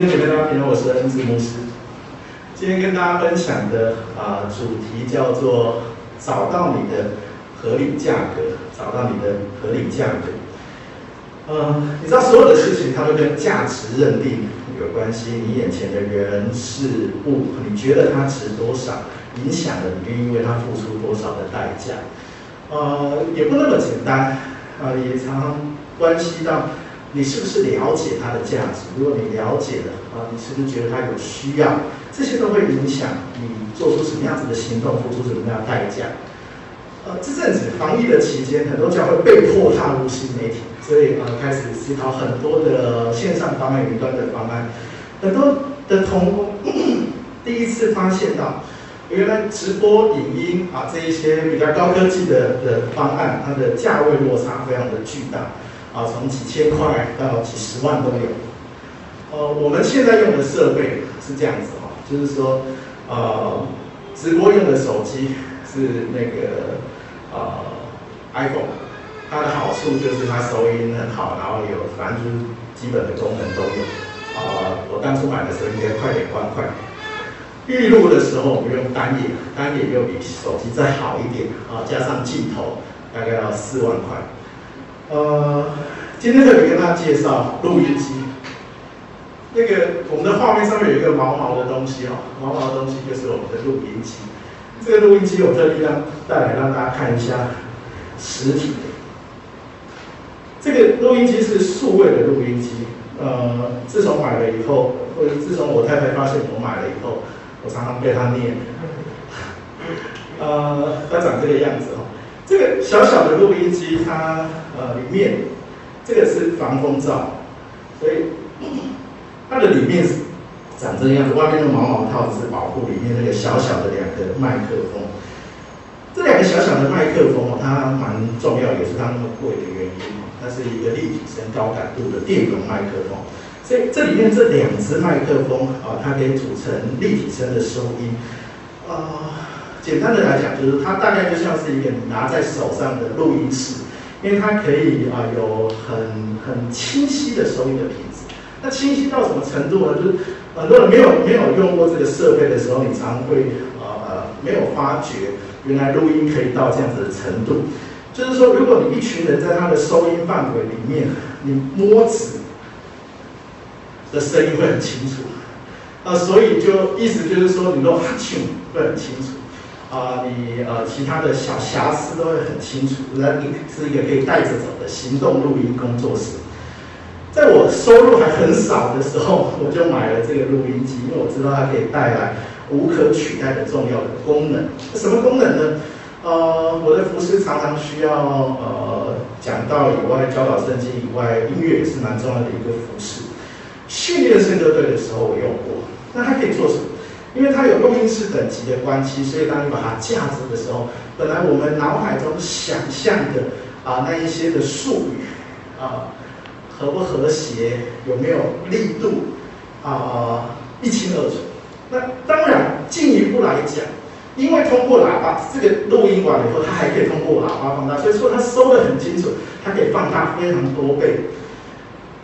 今天大家平安，我是恩赐牧师。今天跟大家分享的啊、主题叫做找到你的合理价格，找到你的合理价格。呃，你知道所有的事情它都跟价值认定有关系。你眼前的人事物，你觉得它值多少，影响了你愿意为它付出多少的代价。呃，也不那么简单啊、呃，也常常关系到。你是不是了解它的价值？如果你了解了啊，你是不是觉得它有需要？这些都会影响你做出什么样子的行动，付出什么样的代价。呃，这阵子防疫的期间，很多教会被迫踏入新媒体，所以呃开始思考很多的线上方案、云端的方案。很多的同 第一次发现到，原来直播影音啊这一些比较高科技的的方案，它的价位落差非常的巨大。啊，从几千块到几十万都有。呃，我们现在用的设备是这样子哈，就是说，呃，直播用的手机是那个呃 iPhone，它的好处就是它收音很好，然后有反正就是基本的功能都有。啊、呃，我当初买的时候应该快点关快。预录的时候我们用单眼，单眼又比手机再好一点啊，加上镜头大概要四万块。呃，今天特别跟大家介绍录音机。那个我们的画面上面有一个毛毛的东西哦，毛毛的东西就是我们的录音机。这个录音机我特地让带来让大家看一下实体的。这个录音机是数位的录音机。呃，自从买了以后，或者自从我太太发现我买了以后，我常常被她念。呃，它长这个样子哦。这个小小的录音机，它呃里面这个是防风罩，所以它的里面是长这样子，外面的毛毛套子是保护里面那个小小的两个麦克风。这两个小小的麦克风它蛮重要，也是它那么贵的原因。它是一个立体声高感度的电容麦克风，所以这里面这两只麦克风啊，它可以组成立体声的收音啊。简单的来讲，就是它大概就像是一个你拿在手上的录音室，因为它可以啊、有很很清晰的收音的品质。那清晰到什么程度呢？就是很多人没有没有用过这个设备的时候，你常会呃呃没有发觉原来录音可以到这样子的程度。就是说，如果你一群人在它的收音范围里面，你摸指的声音会很清楚。啊、所以就意思就是说，你都哈啾会很清楚。啊、你呃其他的小瑕疵都会很清楚。那你是一个可以带着走的行动录音工作室。在我收入还很少的时候，我就买了这个录音机，因为我知道它可以带来无可取代的重要的功能。什么功能呢？呃，我的服饰常常需要呃讲道以外，教导圣经以外，音乐也是蛮重要的一个服饰。训练圣歌队的时候我用过，那它可以做什么？因为它有录音室等级的关系，所以当你把它架着的时候，本来我们脑海中想象的啊那一些的术语啊和不和谐，有没有力度啊一清二楚。那当然进一步来讲，因为通过喇叭这个录音完了以后，它还可以通过喇叭放大，所以说它收的很清楚，它可以放大非常多倍。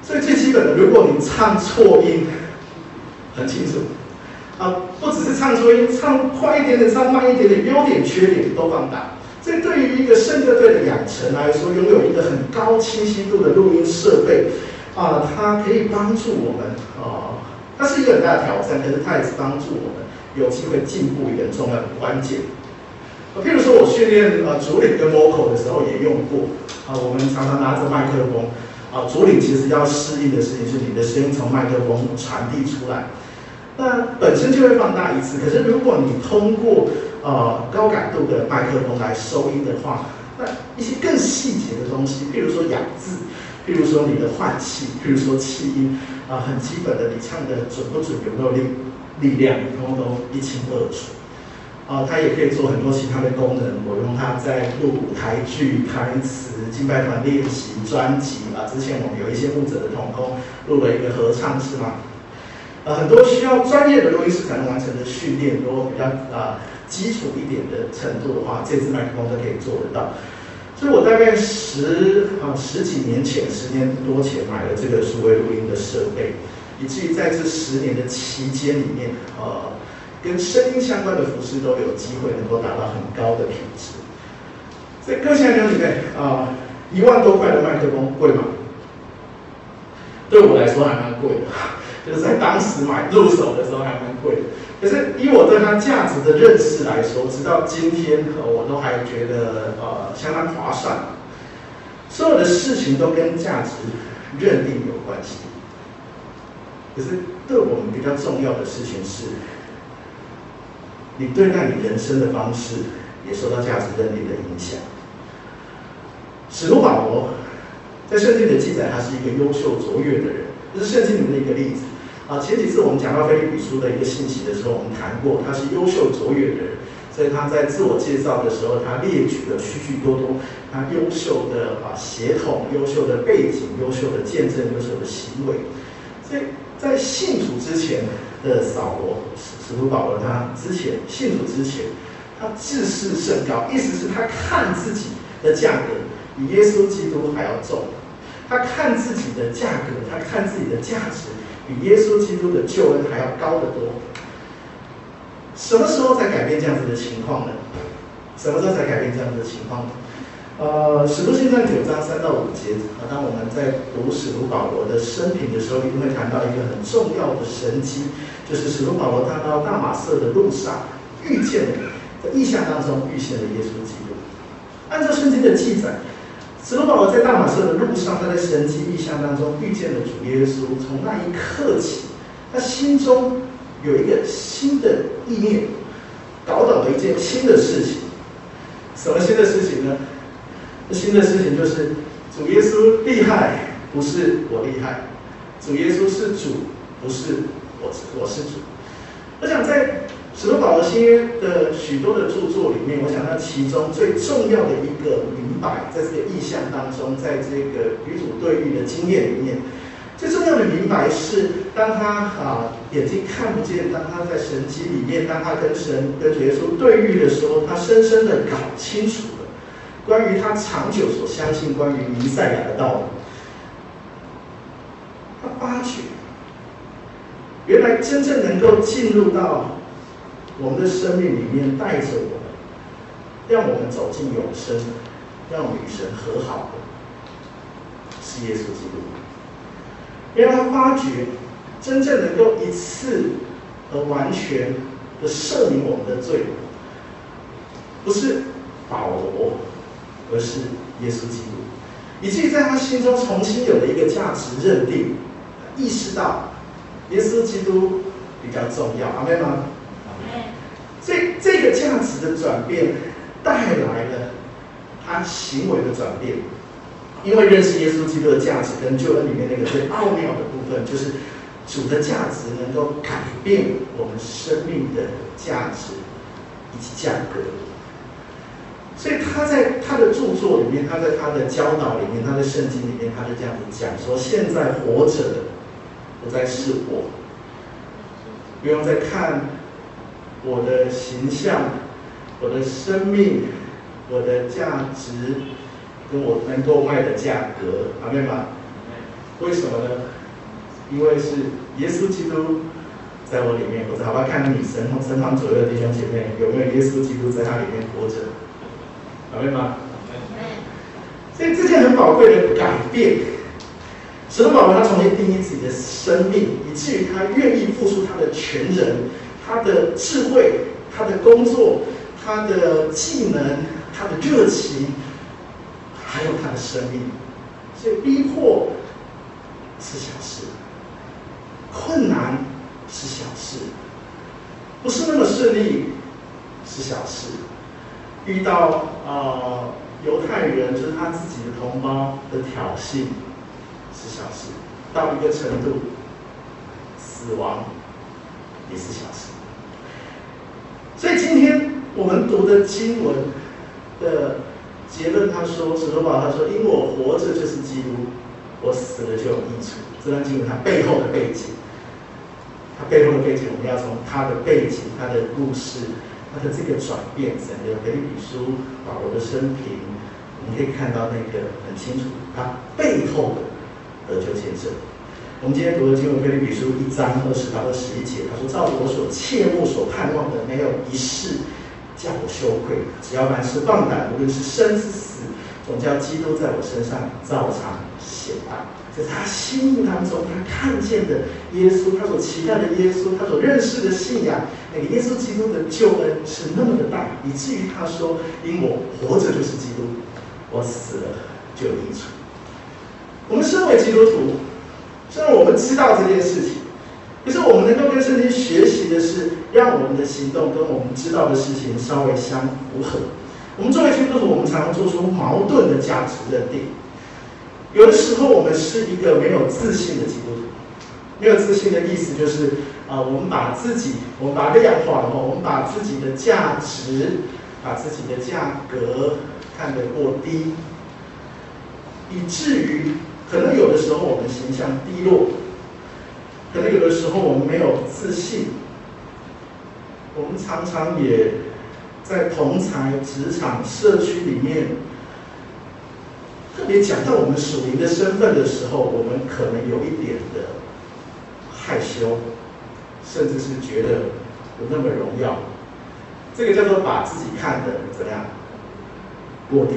所以最基本的，如果你唱错音，很清楚。啊，不只是唱错音，唱快一点点，唱慢一点点，优点缺点都放大。这对于一个圣歌队的养成来说，拥有一个很高清晰度的录音设备，啊，它可以帮助我们啊，它是一个很大的挑战，可是它也是帮助我们有机会进步一个重要的关键。啊，譬如说我训练啊主领跟 vocal 的时候也用过，啊，我们常常拿着麦克风，啊，主领其实要适应的事情是你的声音从麦克风传递出来。那本身就会放大一次，可是如果你通过呃高感度的麦克风来收音的话，那一些更细节的东西，譬如说咬字，譬如说你的换气，譬如说气音啊、很基本的，你唱的准不准，有没有力力量，通通都一清二楚。啊、呃，它也可以做很多其他的功能，我用它在录舞台剧、台词、敬拜团练习、专辑啊。之前我们有一些负责的同工录了一个合唱，是吗？呃，很多需要专业的录音师才能完成的训练，如果比较啊、基础一点的程度的话，这支麦克风都可以做得到。所以我大概十啊十几年前，十年多前买了这个数位录音的设备。以至于在这十年的期间里面，呃，跟声音相关的服饰都有机会能够达到很高的品质。所以各位亲爱的姊妹啊，一万多块的麦克风贵吗？对我来说还蛮贵的，就是在当时买入手的时候还蛮贵的。可是以我对它价值的认识来说，直到今天，我都还觉得呃相当划算。所有的事情都跟价值认定有关系。可是对我们比较重要的事情是，你对待你人生的方式也受到价值认定的影响。使徒保罗在圣经的记载，他是一个优秀卓越的人，这是圣经里面的一个例子。啊，前几次我们讲到腓立比书的一个信息的时候，我们谈过他是优秀卓越的人，所以他在自我介绍的时候，他列举了许许多多他优秀的啊血统、优秀的背景、优秀的见证、优秀的行为。所以在信主之前的扫罗，使徒保罗，他之前信主之前，他自视甚高，意思是他看自己的价格比耶稣基督还要重，他看自己的价格，他看自己的价值。比耶稣基督的救恩还要高得多。什么时候才改变这样子的情况呢？什么时候才改变这样子的情况呢？呃，使徒行传九章三到五节啊，当我们在读使徒保罗的生平的时候，一定会谈到一个很重要的神迹，就是使徒保罗他到大马色的路上遇见了，在异象当中遇见了耶稣基督。按照圣经的记载。使徒保罗在大马色的路上，他在神奇异象当中遇见了主耶稣。从那一刻起，他心中有一个新的意念，搞懂了一件新的事情。什么新的事情呢？新的事情就是主耶稣厉害，不是我厉害。主耶稣是主，不是我，我是主。我想在。使徒保罗新约的许多的著作里面，我想到其中最重要的一个明白，在这个意象当中，在这个与主对遇的经验里面，最重要的明白是，当他啊眼睛看不见，当他在神迹里面，当他跟神跟主耶稣对遇的时候，他深深的搞清楚了关于他长久所相信关于弥赛亚的道理。他发觉，原来真正能够进入到。我们的生命里面带着我们，让我们走进永生，让与神和好的，是耶稣基督。让他发觉，真正能够一次而完全的赦免我们的罪，不是保罗，而是耶稣基督。以至于在他心中重新有了一个价值认定，意识到耶稣基督比较重要。阿们吗？所以这个价值的转变带来了他行为的转变，因为认识耶稣基督的价值跟救恩里面那个最奥妙的部分，就是主的价值能够改变我们生命的价值以及价格。所以他在他的著作里面，他在他的教导里面，他在圣经里面，他就这样子讲说：现在活着的不再是我，不用再看。我的形象，我的生命，我的价值，跟我能够卖的价格，明白吗？为什么呢？因为是耶稣基督在我里面，我好不好看你身旁身旁左右的弟兄姐妹有没有耶稣基督在他里面活着，明白吗？所以这件很宝贵的改变，使徒保罗他重新定义自己的生命，以至于他愿意付出他的全人。他的智慧，他的工作，他的技能，他的热情，还有他的生命，所以逼迫是小事，困难是小事，不是那么顺利是小事，遇到呃犹太人就是他自己的同胞的挑衅是小事，到一个程度死亡也是小事。所以今天我们读的经文的结论，他说：“使徒保罗他说，因为我活着就是基督，我死了就有益处。”这段经文它背后的背景，它背后的背景，我们要从它的背景、它的故事、它的这个转变，整个腓立比书保罗的生平，我们可以看到那个很清楚，它背后的得救见证。我们今天读的经文《腓立比书》一章二十到二十一节，他说：“照我所切慕、所盼望的，没有一事叫我羞愧。只要凡事放胆，无论是生是死，总叫基督在我身上照常显大。”在他心目当中，他看见的耶稣，他所期待的耶稣，他所认识的信仰，那个耶稣基督的救恩是那么的大，以至于他说：“因我活着就是基督，我死了就有益处。”我们身为基督徒，虽然我们知道这件事情，可是我们能够跟圣经学习的是，让我们的行动跟我们知道的事情稍微相符合。我们作为基督徒，我们常常做出矛盾的价值认定。有的时候，我们是一个没有自信的基督徒。没有自信的意思就是，啊、我们把自己，我们把量化了，我们把自己的价值，把自己的价格看得过低，以至于可能有的时候我们形象低落，可能有的时候我们没有自信，我们常常也在同才、职场、社区里面。特别讲到我们属灵的身份的时候，我们可能有一点的害羞，甚至是觉得不那么荣耀。这个叫做把自己看得怎么样？过低。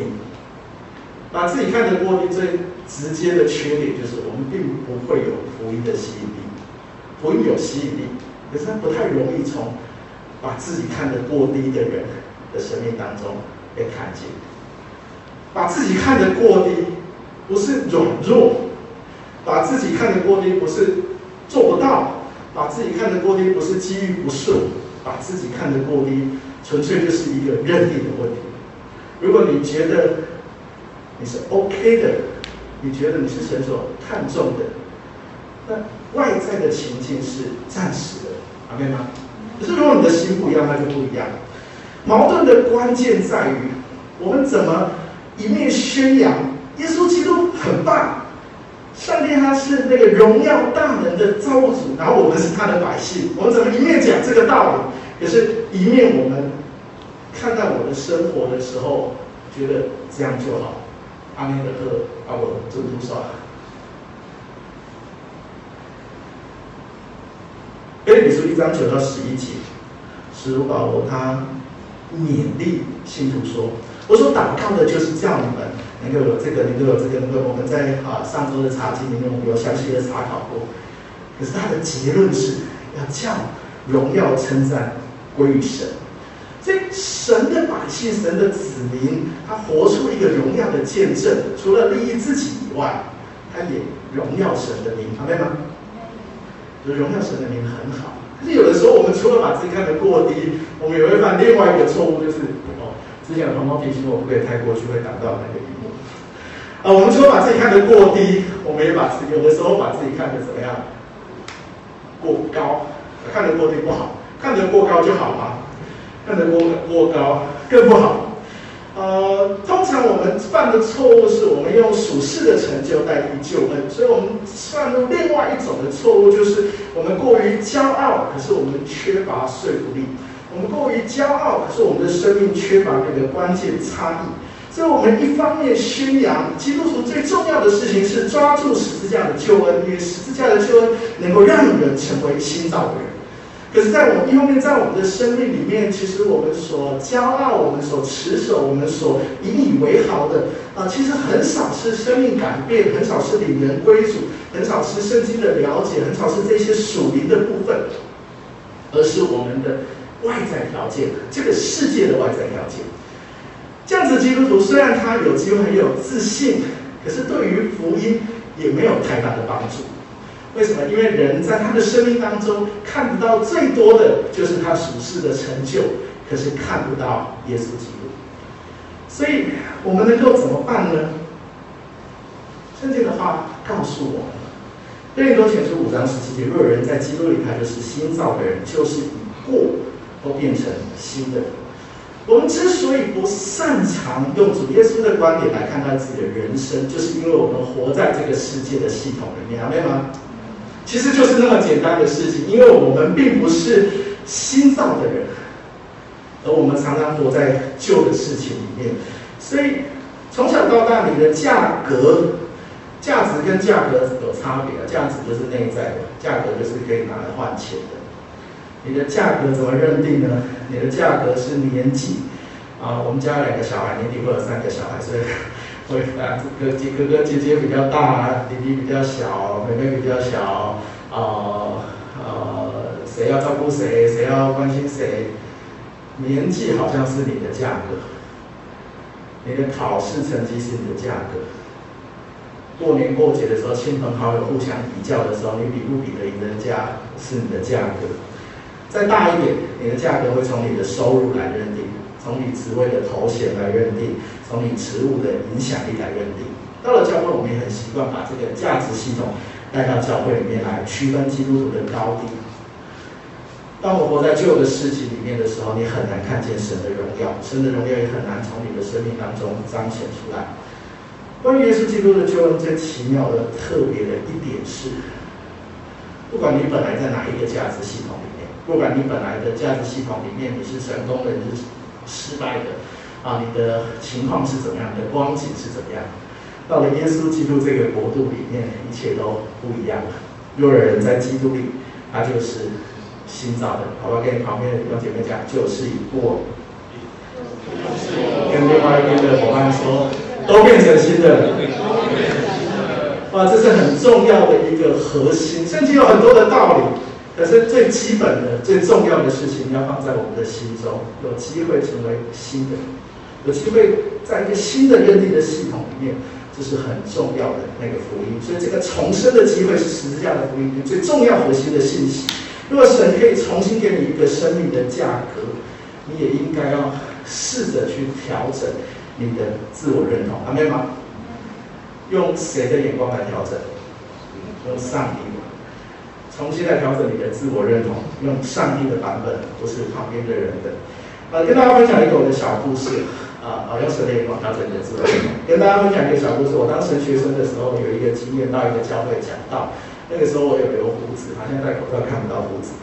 把自己看得过低，最直接的缺点就是我们并不会有福音的吸引力。福音有吸引力，可是它不太容易从把自己看得过低的人的生命当中被看见。把自己看得过低，不是软弱；把自己看得过低，不是做不到；把自己看得过低，不是机遇不顺；把自己看得过低，纯粹就是一个认定的问题。如果你觉得你是 OK 的，你觉得你是神所看重的，那外在的情境是暂时的，OK 吗？可是如果你的心不一样，那就不一样。矛盾的关键在于我们怎么。一面宣扬耶稣基督很棒，上帝他是那个荣耀大能的造物主，然后我们是他的百姓，我们怎么一面讲这个道理，可是一面我们看待我的生活的时候，觉得这样就好，阿门的恶把我做多少？腓立比书一章九到十一节，使徒保罗他勉励信徒说。我所祷告的就是叫你们能够有这个，能够有这个，能够我们在啊上周的查经里面我们有详细的查考过。可是他的结论是要叫荣耀称赞归于神。信神的、子民，他活出一个荣耀的见证。除了利益自己以外，他也荣耀神的名，明白吗？就荣耀神的名很好。可是有的时候，我们除了把自己看得过低，我们也会犯另外一个错误，就是哦。之前有同工提醒我，不可以太过去，会挡到那个萤幕。啊，我们除了把自己看得过低，我们也把自己有的时候把自己看得怎么样？过高，看得过低不好，看得过高就好吗？看得过过高更不好。呃，通常我们犯的错误是我们用属世的成就代替救恩，所以我们犯入另外一种的错误，就是我们过于骄傲，可是我们缺乏说服力。我们过于骄傲，可是我们的生命缺乏那个关键差异。所以，我们一方面宣扬基督徒最重要的事情是抓住十字架的救恩，因为十字架的救恩能够让人成为新造的人。可是，在我们一方面，在我们的生命里面，其实我们所骄傲、我们所持守、我们所引以为豪的啊，其实很少是生命改变，很少是领人归主，很少是圣经的了解，很少是这些属灵的部分，而是我们的。外在条件，这个世界的外在条件，这样子基督徒虽然他有机会很有自信，可是对于福音也没有太大的帮助。为什么？因为人在他的生命当中看不到最多的就是他属世的成就，可是看不到耶稣基督。所以我们能够怎么办呢？圣经的话告诉我们：哥林多前书五章十七节，若有人在基督里，他就是新造的人，就是已过。都变成新的。我们之所以不擅长用主耶稣的观点来看待自己的人生，就是因为我们活在这个世界的系统里面，明白吗？其实就是那么简单的事情，因为我们并不是新造的人，而我们常常活在旧的事情里面，所以从小到大，你的价格价值跟价格有差别啊，价值就是内在的，价格就是可以拿来换钱的。你的价格怎么认定呢？你的价格是年纪啊，我们家两个小孩，年底会有三个小孩，所以会啊，哥哥哥哥姐姐比较大，弟弟比较小，妹妹比较小，啊呃，谁要照顾谁，谁要关心谁，年纪好像是你的价格，你的考试成绩是你的价格。过年过节的时候，亲朋好友互相比较的时候，你比不比得赢人家是你的价格。再大一点，你的价格会从你的收入来认定，从你职位的头衔来认定，从你职务的影响力来认定。到了教会，我们也很习惯把这个价值系统带到教会里面来区分基督徒的高低。当我活在旧的世纪里面的时候，你很难看见神的荣耀，神的荣耀也很难从你的生命当中彰显出来。关于耶稣基督的救恩，最奇妙的、特别的一点是，不管你本来在哪一个价值系统里面。不管你本来的价值系统里面你是成功的，你是失败的，啊，你的情况是怎么样，你的光景是怎么样？到了耶稣基督这个国度里面，一切都不一样了。若有人在基督里，他就是新造的。好吧，跟你旁边的弟兄姐妹讲，旧事已过，跟另外一边的伙伴说，都变成新的。哇，这是很重要的一个核心，圣经有很多的道理。可是最基本的、最重要的事情要放在我们的心中，有机会成为新的，有机会在一个新的认定的系统里面，这是很重要的那个福音。所以这个重生的机会是十字架的福音最重要核心的信息。如果神可以重新给你一个生命的价格，你也应该要试着去调整你的自我认同，阿们吗？用谁的眼光来调整？用上帝。重新来调整你的自我认同，用上帝的版本，不是旁边的人的。呃，跟大家分享一个我的小故事，啊、呃，用神的眼光调整你的自我认同。跟大家分享一个小故事，我当神学生的时候，有一个经验，到一个教会讲道，那个时候我有留胡子，好像戴口罩看不到胡子。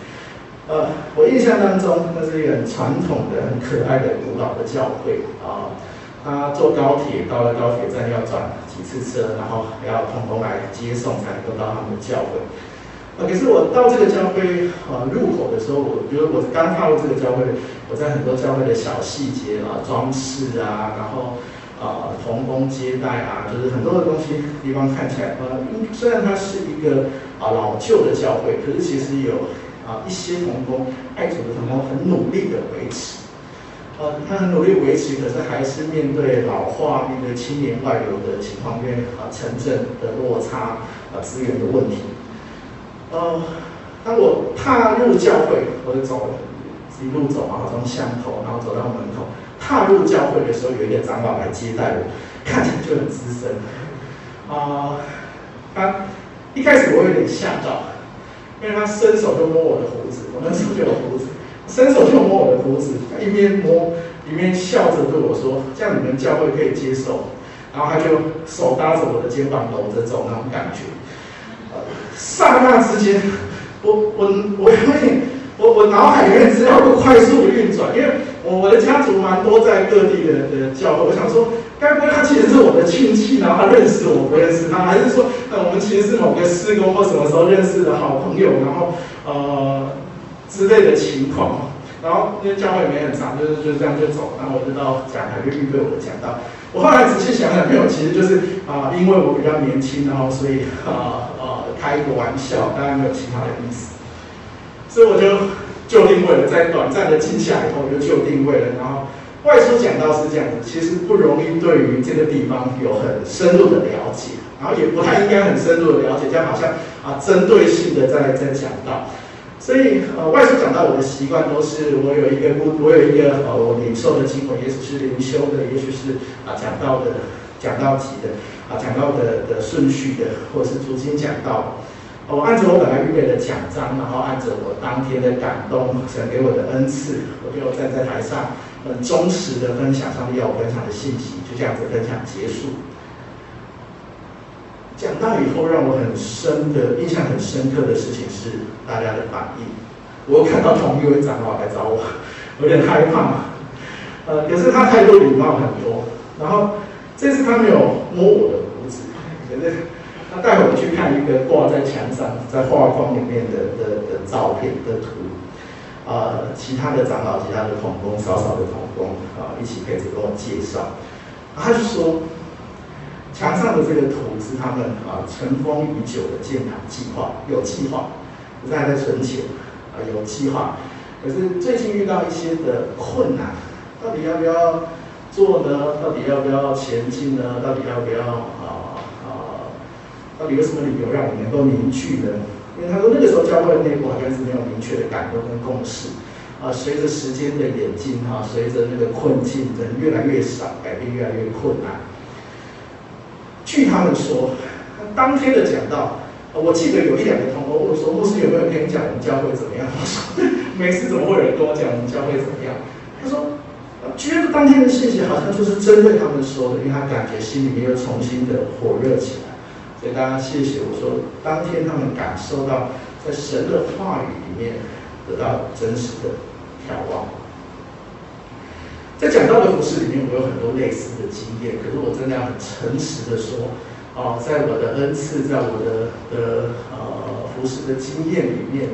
呃，我印象当中，那是一个很传统的、很可爱的、古老的教会啊。他、坐高铁到了高铁站要转几次车，然后还要通工来接送，才能够到他们的教会。啊，可是我到这个教会啊入口的时候，我觉得我刚踏入这个教会，我在很多教会的小细节啊、装饰啊，然后啊童工接待啊，就是很多的东西地方看起来，呃，虽然它是一个啊老旧的教会，可是其实有啊一些同工爱主的同工很努力的维持，呃，他很努力维持，可是还是面对老化、面对青年外流的情况，因为啊城镇的落差啊资源的问题。呃，当我踏入教会，我就走了，一路走啊，从巷口，然后走到门口。踏入教会的时候，有一个长老来接待我，看起来就很资深。啊、他一开始我有点吓到，因为他伸手就摸我的胡子，我那时候就有胡子，伸手就摸我的胡子，他一边摸一边笑着对我说：“这样你们教会可以接受。”然后他就手搭着我的肩膀，搂着走那种感觉。刹那之间，我我我有点我我脑海里面资料都快速运转，因为我我的家族蛮多在各地的的教会，我想说，该不会他其实是我的亲戚，然后他认识我不认识他，还是说，呃，我们其实是某个事工或什么时候认识的好朋友，然后呃之类的情况，然后因为教会没很长，就是就这样就走，然后我就到讲台就预备我讲道，我后来仔细想想，没有，其实就是啊、因为我比较年轻，然后所以啊。开一个玩笑，当然没有其他的意思，所以我就就定位了，在短暂的静下以后，我就就定位了。然后外出讲道是这样子，其实不容易对于这个地方有很深入的了解，然后也不太应该很深入的了解，这样好像啊针对性的在在讲道。所以呃外出讲道，我的习惯都是我有一个我有一个呃我领受的经文，也许是灵修的，也许是啊讲道的讲道集的。啊，讲到的的顺序的，或是逐经讲到，我按照我本来预备的讲章，然后按照我当天的感动，神给我的恩赐，我就站在台上，很忠实的分享上帝要我分享的信息，就这样子分享结束。讲到以后，让我很深的印象很深刻的事情是大家的反应。我看到同一位长老来找我，有点害怕，呃，可是他态度礼貌很多，然后。这次他没有摸我的胡子，可是那待会我们去看一个挂在墙上、在画框里面的的的照片的图，啊、其他的长老、其他的同工、少少的同工啊，一起陪着跟我介绍。他就说，墙上的这个图是他们啊尘封已久的建堂计划，有计划，不是还在存钱啊，有计划。可是最近遇到一些的困难，到底要不要做呢？到底要不要前进呢？到底要不要啊啊？到底有什么理由让你能够凝聚呢？因为他说那个时候教会内部好像是没有明确的感动跟共识。啊，随着时间的演进，哈，随着那个困境人越来越少，改变越来越困难。据他们说，当天的讲道，我记得有一两个同工问我说：“牧师有没有跟你讲我们教会怎么样？”我说：“没事，怎么会有人跟我讲我们教会怎么样？”：“觉得当天的信息好像就是针对他们说的，因为他感觉心里面又重新的火热起来。”所以大家谢谢我说，当天他们感受到在神的话语里面得到真实的。眺望，在讲道的服事里面，我有很多类似的经验。可是我真的要很诚实的说，哦，在我的恩赐，在我的的呃服事的经验里面，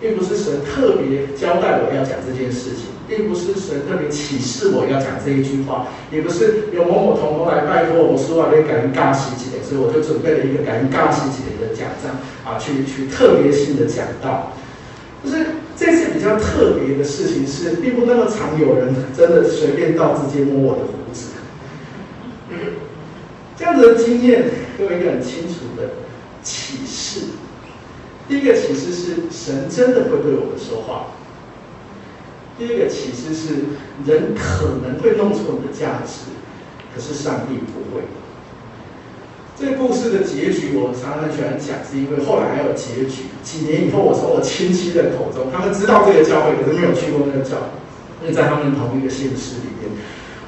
并不是神特别交代我要讲这件事情，并不是神特别启示我要讲这一句话，也不是有某某同工来拜托我说啊，要感恩尬西几点，所以我就准备了一个感恩尬西几点的讲章啊，去去特别性的讲道，就是。这次比较特别的事情是，并不那么常有人真的随便到直接摸我的胡子。这样子的经验给我一个很清楚的启示。第一个启示是，神真的会对我们说话。第一个启示是，人可能会弄错你的价值，可是上帝不会。这个故事的结局，我常常喜欢讲，是因为后来还有结局。几年以后，我从我亲戚的口中，他们知道这个教会，可是没有去过那个教会，因为在他们同一个县市里面，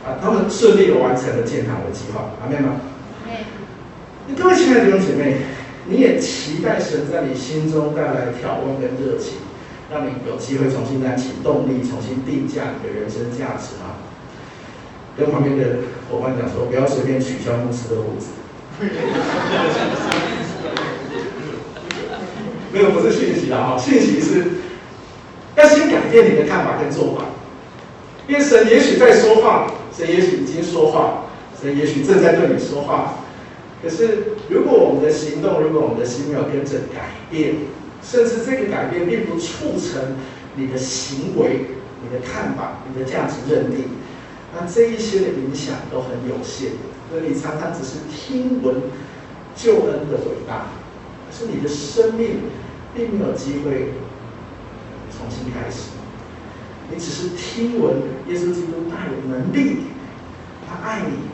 啊，他们顺利的完成了建堂的计划，阿们吗？那各位亲爱的弟兄姐妹，你也期待神在你心中带来挑战跟热情，让你有机会重新燃起动力，重新定价你的人生价值吗？跟旁边的伙伴讲说，不要随便取消牧师的胡子。没有，不是讯息了哈，讯息是要先改变你的看法跟做法，因为神也许在说话，神也许已经说话，神也许正在对你说话。可是，如果我们的行动，如果我们的心没有跟着改变，甚至这个改变并不促成你的行为、你的看法、你的价值认定，那这一些的影响都很有限。所以你常常只是听闻救恩的伟大，可是你的生命并没有机会重新开始。你只是听闻耶稣基督大有能力，他爱你，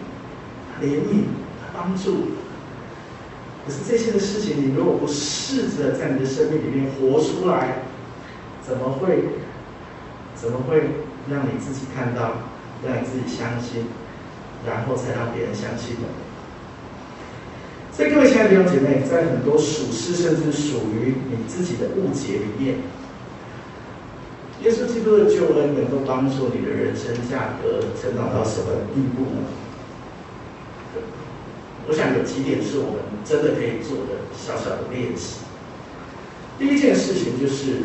他怜悯，他帮助。可是这些的事情，你如果不试着在你的生命里面活出来，怎么会怎么会让你自己看到，让你自己相信？然后才让别人相信呢。所以各位亲爱的弟兄姐妹，在很多属世甚至属于你自己的误解里面，耶稣基督的救恩能够帮助你的人生价格成长到什么地步呢？我想有几点是我们真的可以做的小小的练习。第一件事情就是，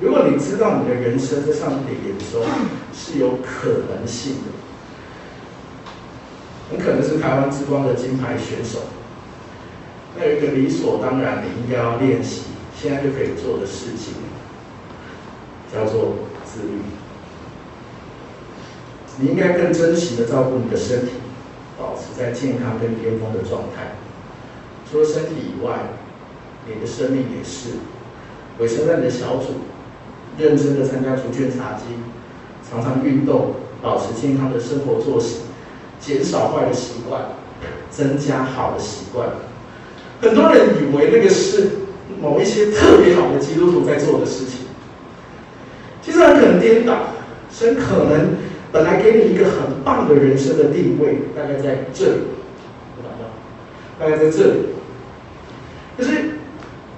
如果你知道你的人生在上帝的眼中是有可能性的。很可能是台湾之光的金牌选手。那有一个理所当然你应该要练习，现在就可以做的事情，叫做自律。你应该更珍惜的照顾你的身体，保持在健康跟巅峰的状态。除了身体以外，你的生命也是。委身在你的小组，认真的参加主卷茶经，常常运动，保持健康的生活作息。减少坏的习惯，增加好的习惯。很多人以为那个是某一些特别好的基督徒在做的事情，其实很可能颠倒。神可能本来给你一个很棒的人生的定位，大概在这里，大概在这里。可是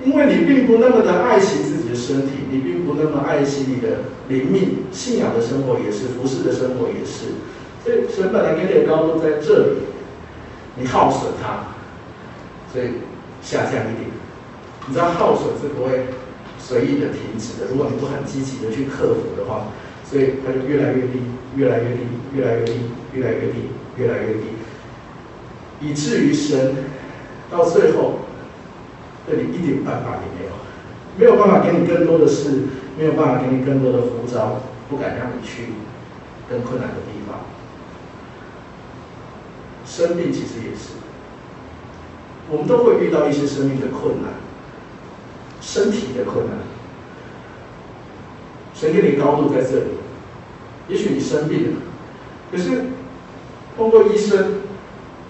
因为你并不那么的爱惜自己的身体，你并不那么爱惜你的灵命、信仰的生活也是，服事的生活也是。所以神本来给你的高度在这里，你耗损它，所以下降一点。你知道耗损是不会随意的停止的，如果你不很积极的去克服的话，所以它就越来越低，越来越低，越来越低，越来越低，越来越低，以至于神到最后对你一点办法也没有，没有办法给你更多的事，没有办法给你更多的呼召，不敢让你去更困难的地方。生病其实也是，我们都会遇到一些生命的困难。身体的困难，神给你高度在这里，也许你生病了，可是通过医生，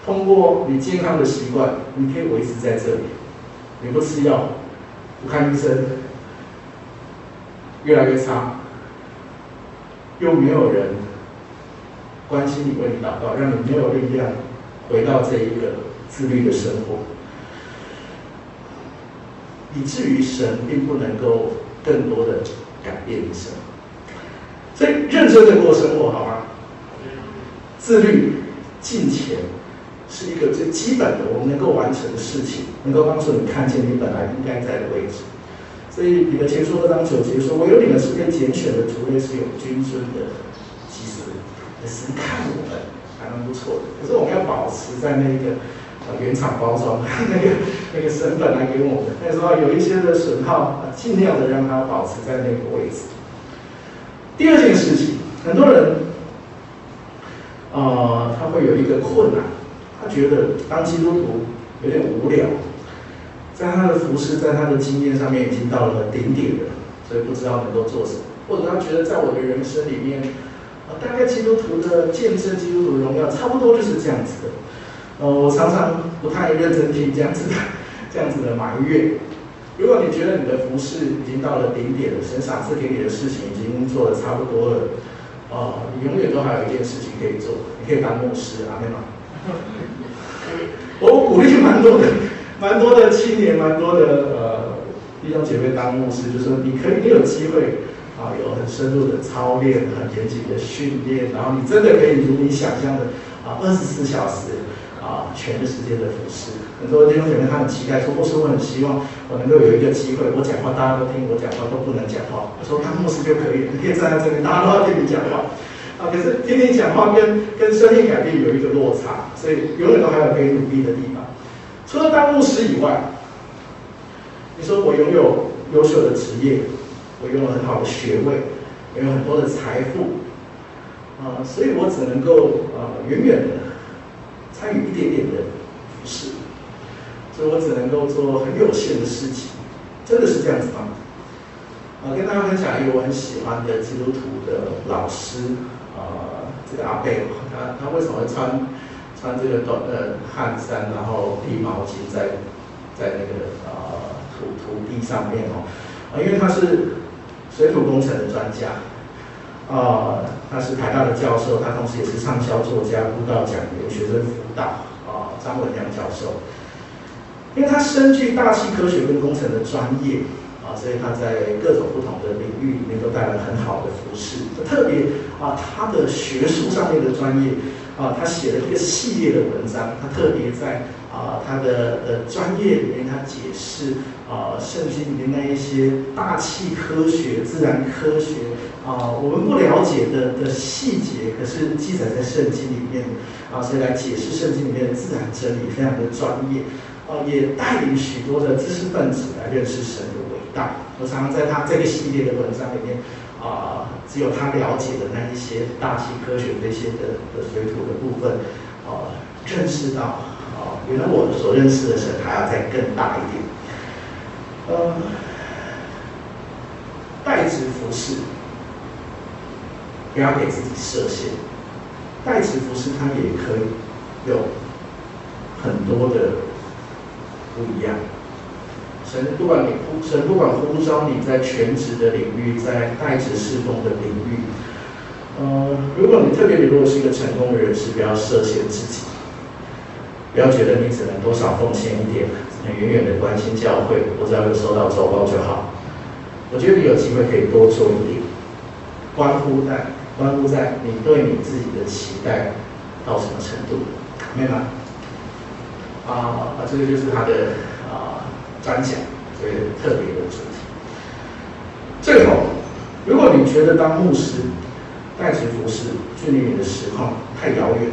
通过你健康的习惯，你可以维持在这里。你不吃药，不看医生，越来越差，又没有人关心你，为你祷告，让你没有力量回到这一个自律的生活。以至于神并不能够更多的改变你生，所以认真的过生活，好吗？自律、敬虔是一个最基本的我们能够完成的事情，能够帮助你看见你本来应该在的位置。所以彼得前书二章九节说：“我有你们是被拣选的族类，是有君尊的祭司，神看我们还蛮不错的。可是我们要保持在那个。”原厂包装那个那个身份来给我们，那时候有一些的损耗，尽量的让它保持在那个位置。第二件事情，很多人，呃，他会有一个困难，他觉得当基督徒有点无聊，在他的服事，在他的经验上面已经到了顶点了，所以不知道能够做什么，或者他觉得在我的人生里面，啊，大概基督徒的见证、基督徒的荣耀，差不多就是这样子的。呃，我常常不太认真听这样子的、这样子的埋怨。如果你觉得你的服饰已经到了顶点了，神赏赐给你的事情已经做的差不多了，呃，你永远都还有一件事情可以做，你可以当牧师，阿们吗？我鼓励蛮多的、蛮多的青年、蛮多的呃弟兄姐妹当牧师，就是说你可以，你有机会啊、有很深入的操练、很严谨的训练，然后你真的可以如你想象的啊，二十四小时。啊，全时间的服饰，很多弟兄姐妹他很期待说，牧师，我很希望我能够有一个机会，我讲话大家都听，我讲话都不能讲话。我说当牧师就可以，你可以站在这里，大家都要听你讲话。啊，可是听你讲话跟跟生命改变有一个落差，所以永远都还有可以努力的地方。除了当牧师以外，你说我拥有优秀的职业，我拥有很好的学位，我有很多的财富，啊，所以我只能够啊远远的。参与一点点的，所以我只能够做很有限的事情，真的是这样子吗？啊，跟大家分享一个我很喜欢的基督徒的老师，啊，这个阿贝，他他为什么会穿穿这个短的汗衫，然后披毛巾在在那个啊土土地上面哦，啊，因为他是水土工程的专家。啊，他是台大的教授，他同时也是畅销作家、布道讲员、学生辅导。啊，张文亮教授，因为他深具大气科学跟工程的专业，啊，所以他在各种不同的领域里面都带来很好的服事。特别啊，他的学术上面的专业，啊，他写了一个系列的文章，他特别在啊他的呃专业里面，他解释啊圣经里面那一些大气科学、自然科学。啊，我们不了解的的细节，可是记载在圣经里面，啊，所以来解释圣经里面的自然真理，非常的专业，哦，也带领许多的知识分子来认识神的伟大。我常常在他这个系列的文章里面，啊，只有他了解的那一些大气科学那些的的水土的部分，啊，认识到，啊，原来我所认识的神还要再更大一点，呃，代职服事。不要给自己设限，代职服事，它也可以有很多的不一样。神不管你呼，神不管呼召你在全职的领域，在代职侍奉的领域，呃，如果你特别，你如果是一个成功的人士，不要设限自己，不要觉得你只能多少奉献一点，只能远远的关心教会，我只要有收到周报就好。我觉得你有机会可以多做一点，关乎在。关乎在你对你自己的期待到什么程度，明白吗？啊，这个就是他的啊专讲，所以特别的主题。最后，如果你觉得当牧师带职服侍距离你的实况太遥远，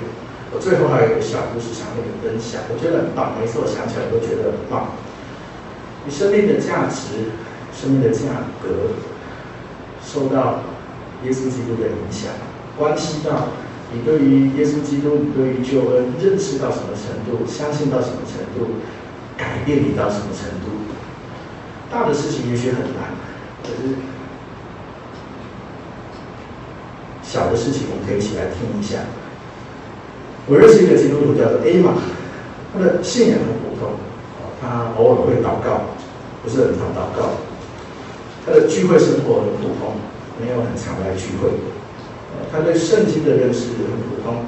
我最后还有一个小故事想跟你分享，我觉得很棒，每次我想起来都觉得很棒。你生命的价值、生命的价格，受到耶稣基督的影响，关系到你对于耶稣基督、你对于救恩认识到什么程度，相信到什么程度，改变你到什么程度。大的事情也许很难，可是小的事情我们可以一起来听一下。我认识一个基督徒叫做 A 玛，他的信仰很普通，他偶尔会祷告。不是很常祷告，他的聚会生活很普通，没有很常来聚会。他对圣经的认识很普通，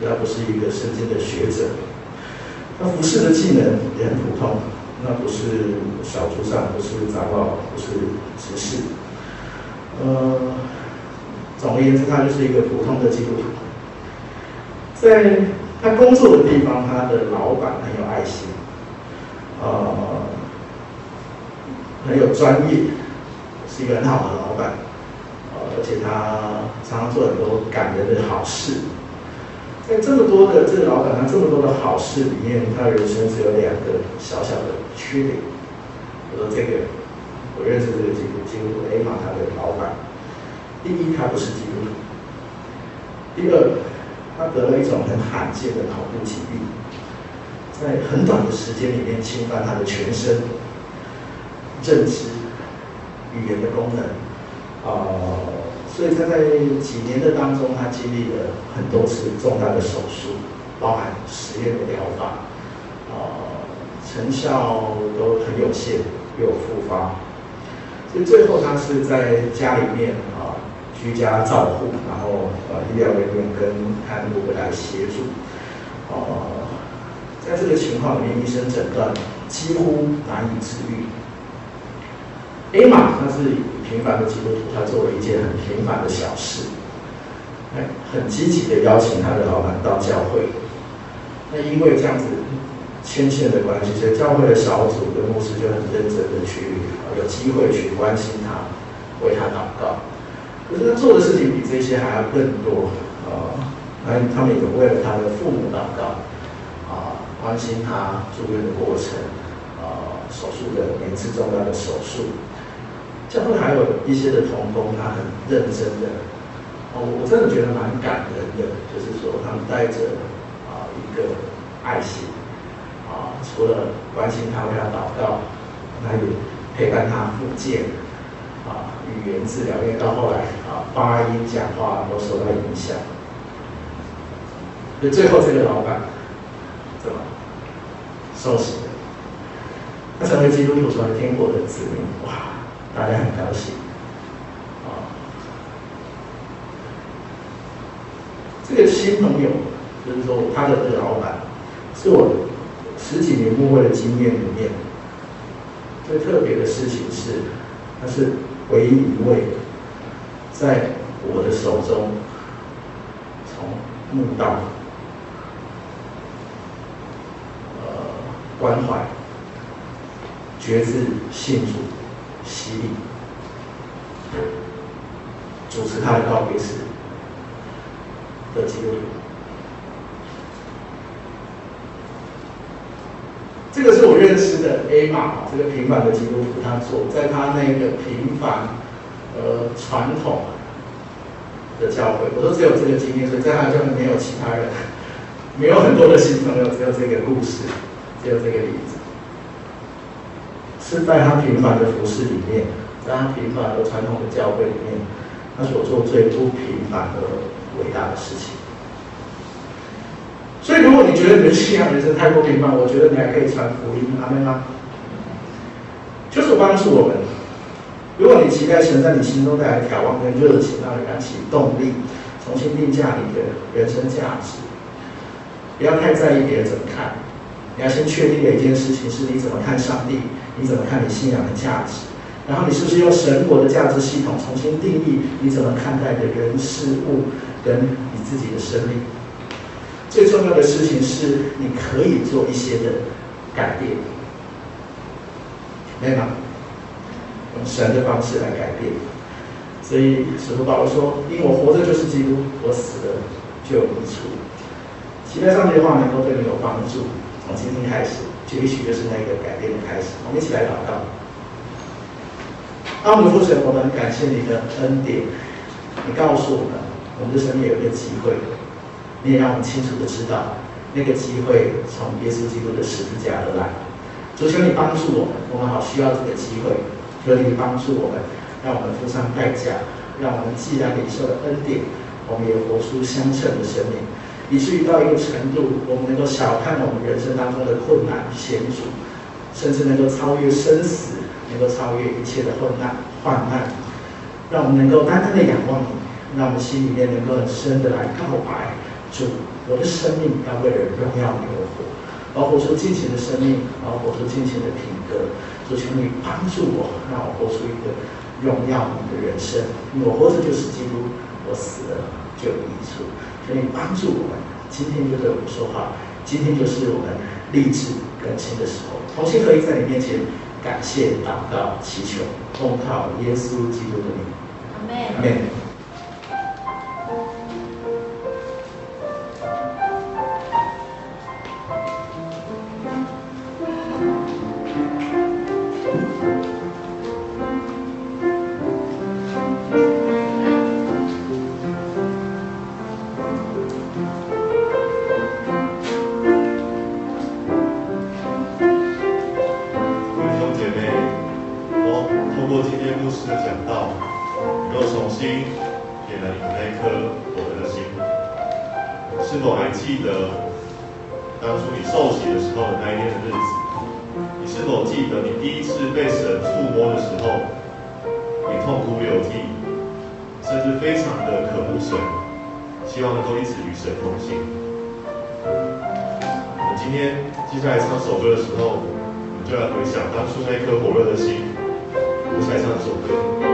他不是一个圣经的学者。他服侍的技能也很普通，那不是小组长，不是长老，不是执事。呃，总而言之，他就是一个普通的基督徒。在他工作的地方，他的老板很有爱心，呃。很有专业，是一个很好的老板，而且他常常做很多感人的好事。在这么多的这个老板，他这么多的好事里面，他人生只有两个小小的缺点。我说这个，我认识这个基督基督徒 A 玛他的老板，第一，他不是基督徒；第二，他得了一种很罕见的脑部疾病，在很短的时间里面侵犯他的全身。认知、语言的功能，啊、呃，所以他在几年的当中，他经历了很多次重大的手术，包含实验的疗法，啊、呃，成效都很有限，又复发，所以最后他是在家里面啊、居家照护，然后呃，医疗人员跟看护来协助，呃，在这个情况里面，医生诊断几乎难以治愈。A 玛他是平凡的基督徒，他做了一件很平凡的小事，很积极的邀请他的老板到教会。那因为这样子牵线的关系，所以教会的小组跟牧师就很认真的去有机会去关心他，为他祷告。可是他做的事情比这些还要更多啊！那他们也为了他的父母祷告啊，关心他住院的过程啊，手术的每次重大的手术。教会还有一些的同工，他很认真的，哦，我真的觉得蛮感人的，就是说他们带着啊一个爱心，啊，除了关心他为他祷告，他也陪伴他复健，啊，语言治疗，因为到后来啊发音讲话都受到影响，所以最后这个老板怎么受洗的？他成为基督徒，成为天国的子民，哇！大家很高兴，啊，这个新朋友就是说他的这个老板，是我十几年牧会的经验里面最特别的事情是，他是唯一一位在我的手中从墓道，呃，关怀、觉知、信主。洗礼，主持他的告别式的基督徒，这个是我认识的 A 玛，这个平凡的基督徒，他做在他那个平凡呃传统的教会，我都只有这个经验，所以在他教会没有其他人，没有很多的新朋友，只有这个故事，只有这个例子。是在他平凡的服饰里面，在他平凡的传统的教会里面，他所做最不平凡的伟大的事情。所以，如果你觉得你的信仰人生太过平凡，我觉得你还可以传福音，阿们吗？就是帮助我们。如果你期待神在你心中带来挑战跟热情，让你燃起动力，重新定价你的人生价值，不要太在意别人怎么看。你要先确定的一件事情是你怎么看上帝。你怎么看你信仰的价值？然后你是不是用神国的价值系统重新定义你怎么看待的人事物跟你自己的生命？最重要的事情是你可以做一些的改变。没有，用神的方式来改变。所以使徒保罗说：“因为我活着就是基督，我死了就有益处。”期待上帝的话能够对你有帮助。从今天开始，也许就是那个改变的开始。我们一起来祷告。阿们，父神，我们感谢你的恩典。你告诉我们，我们的生命有一个机会，你也让我们清楚的知道，那个机会从耶稣基督的十字架而来。主求你帮助我们，我们好需要这个机会。求你帮助我们，让我们付上代价，让我们既然领受了恩典，我们也活出相称的生命，以至于到一个程度，我们能够小看我们人生当中的困难险阻，甚至能够超越生死，能够超越一切的困难患难，让我们能够单单的仰望你，让我们心里面能够很深的来告白主。我的生命要为了荣耀你而活，要活出尽情的生命，要活出尽情的品格。主，求你帮助我，让我活出一个荣耀你的人生。我活着就是基督，我死了就有益处。求你帮助我们，今天就对我们说话。今天就是我们立志更新的时候，同心合一在你面前，感谢、祷告、祈求，奉靠耶稣基督的名。阿门。非常的渴慕神，希望能够一直与神同行。我们今天接下来唱首歌的时候，我们就要回想当初那一颗火热的心，我们再唱首歌。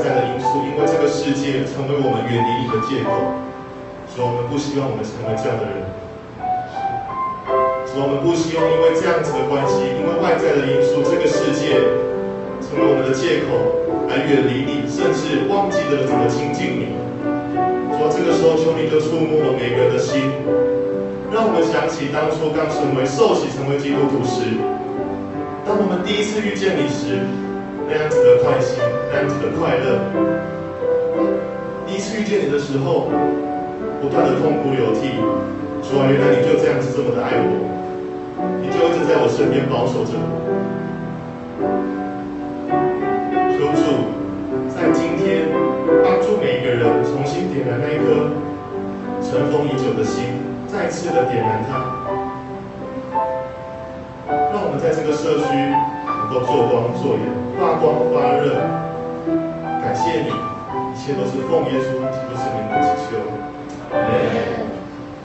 在的因素，因为这个世界成为我们远离你的借口，所以我们不希望我们成为这样的人。所以我们不希望因为这样子的关系，因为外在的因素，这个世界成为我们的借口，来远离你，甚至忘记了怎么亲近你。说这个时候，求你就触摸了每个人的心，让我们想起当初刚成为受洗成为基督徒时。当我们第一次遇见你时，那样子的开心，那样子的快乐；第一次遇见你的时候，不断的痛哭流涕。说啊，原来你就这样子这么的爱我，你就一直在我身边保守着我。求主在今天帮助每一个人重新点燃那一颗尘封已久的心，再次的点燃它。让我们在这个社区能够做光做盐，发光发热，感谢你，一切都是奉耶稣基督圣名的祈求。